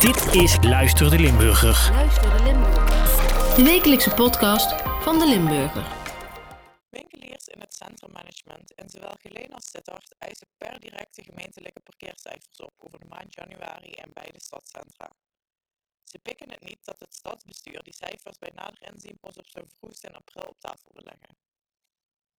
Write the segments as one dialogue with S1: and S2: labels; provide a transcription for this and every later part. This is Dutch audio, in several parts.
S1: Dit is Luister de Limburger.
S2: Luister de Limburger. De wekelijkse podcast van de Limburger.
S3: Winkeliers in het centrummanagement in zowel Geleen als Sittard eisen per direct de gemeentelijke parkeercijfers op over de maand januari in beide stadscentra. Ze pikken het niet dat het stadsbestuur die cijfers bij nader inzien pas op zijn vroegst in april op tafel wil leggen.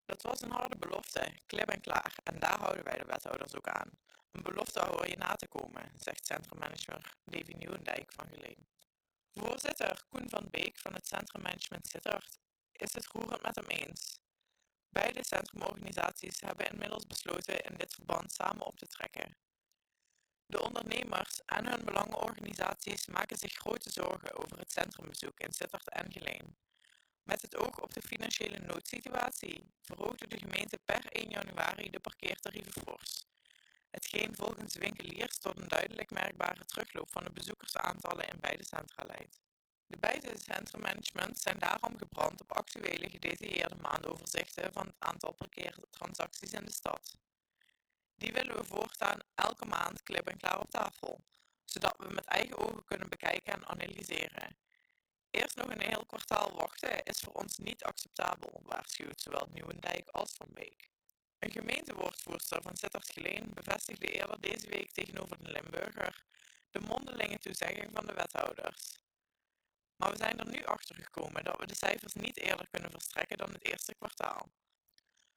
S3: Dat was een harde belofte, klip en klaar, en daar houden wij de wethouders ook aan. Een belofte hoor je na te komen, zegt centrummanager Davy Nieuwendijk van Geleen. Voorzitter Koen van Beek van het Centrummanagement Sittard is het roerend met hem eens. Beide centrumorganisaties hebben inmiddels besloten in dit verband samen op te trekken. De ondernemers en hun belangenorganisaties maken zich grote zorgen over het centrumbezoek in Sittard en Geleen. Met het oog op de financiële noodsituatie verhoogde de gemeente per 1 januari de parkeertarieven fors. Hetgeen volgens winkeliers tot een duidelijk merkbare terugloop van de bezoekersaantallen in beide centra leidt. De beide centrummanagement zijn daarom gebrand op actuele gedetailleerde maandoverzichten van het aantal parkeertransacties in de stad. Die willen we voortaan elke maand klip en klaar op tafel, zodat we met eigen ogen kunnen bekijken en analyseren. Eerst nog een heel kwartaal wachten is voor ons niet acceptabel, waarschuwt zowel Nieuwendijk als Van Beek. Een gemeentewoordvoerster van Sittard Geleen bevestigde eerder deze week tegenover de Limburger de mondelinge toezegging van de wethouders. Maar we zijn er nu achter gekomen dat we de cijfers niet eerder kunnen verstrekken dan het eerste kwartaal.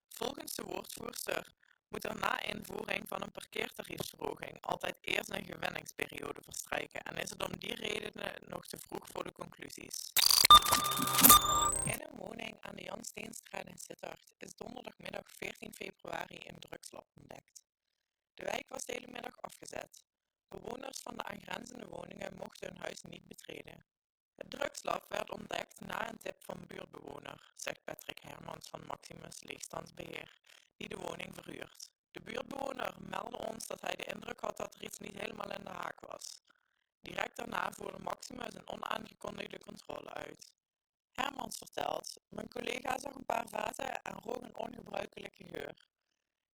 S3: Volgens de woordvoerster moet er na invoering van een parkeertariefsverhoging altijd eerst een gewenningsperiode verstrijken en is het om die redenen nog te vroeg voor de conclusies. Een aan de Jan Steenstraat in Sittard is donderdagmiddag 14 februari een drugslab ontdekt. De wijk was de hele middag afgezet. Bewoners van de aangrenzende woningen mochten hun huis niet betreden. Het drugslab werd ontdekt na een tip van buurtbewoner, zegt Patrick Hermans van Maximus Leegstandsbeheer, die de woning verhuurt. De buurtbewoner meldde ons dat hij de indruk had dat er iets niet helemaal in de haak was. Direct daarna voerde Maximus een onaangekondigde controle uit. Hermans vertelt, mijn collega zag een paar vaten en rook een ongebruikelijke geur.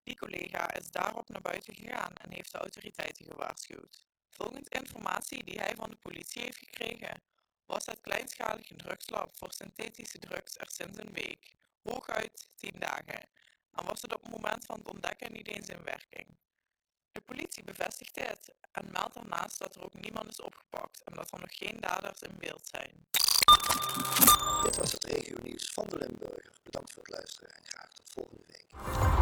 S3: Die collega is daarop naar buiten gegaan en heeft de autoriteiten gewaarschuwd. Volgens informatie die hij van de politie heeft gekregen, was het kleinschalige drugslab voor synthetische drugs er sinds een week, hooguit 10 dagen, en was het op het moment van het ontdekken niet eens in werking. De politie bevestigt dit en meldt daarnaast dat er ook niemand is opgepakt en dat er nog geen daders in beeld zijn.
S4: Dit was het regionieuws van de Limburger. Bedankt voor het luisteren en graag tot volgende week.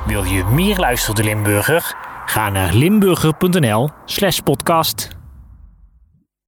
S1: Wil je meer Luister de Limburger? Ga naar limburger.nl slash podcast.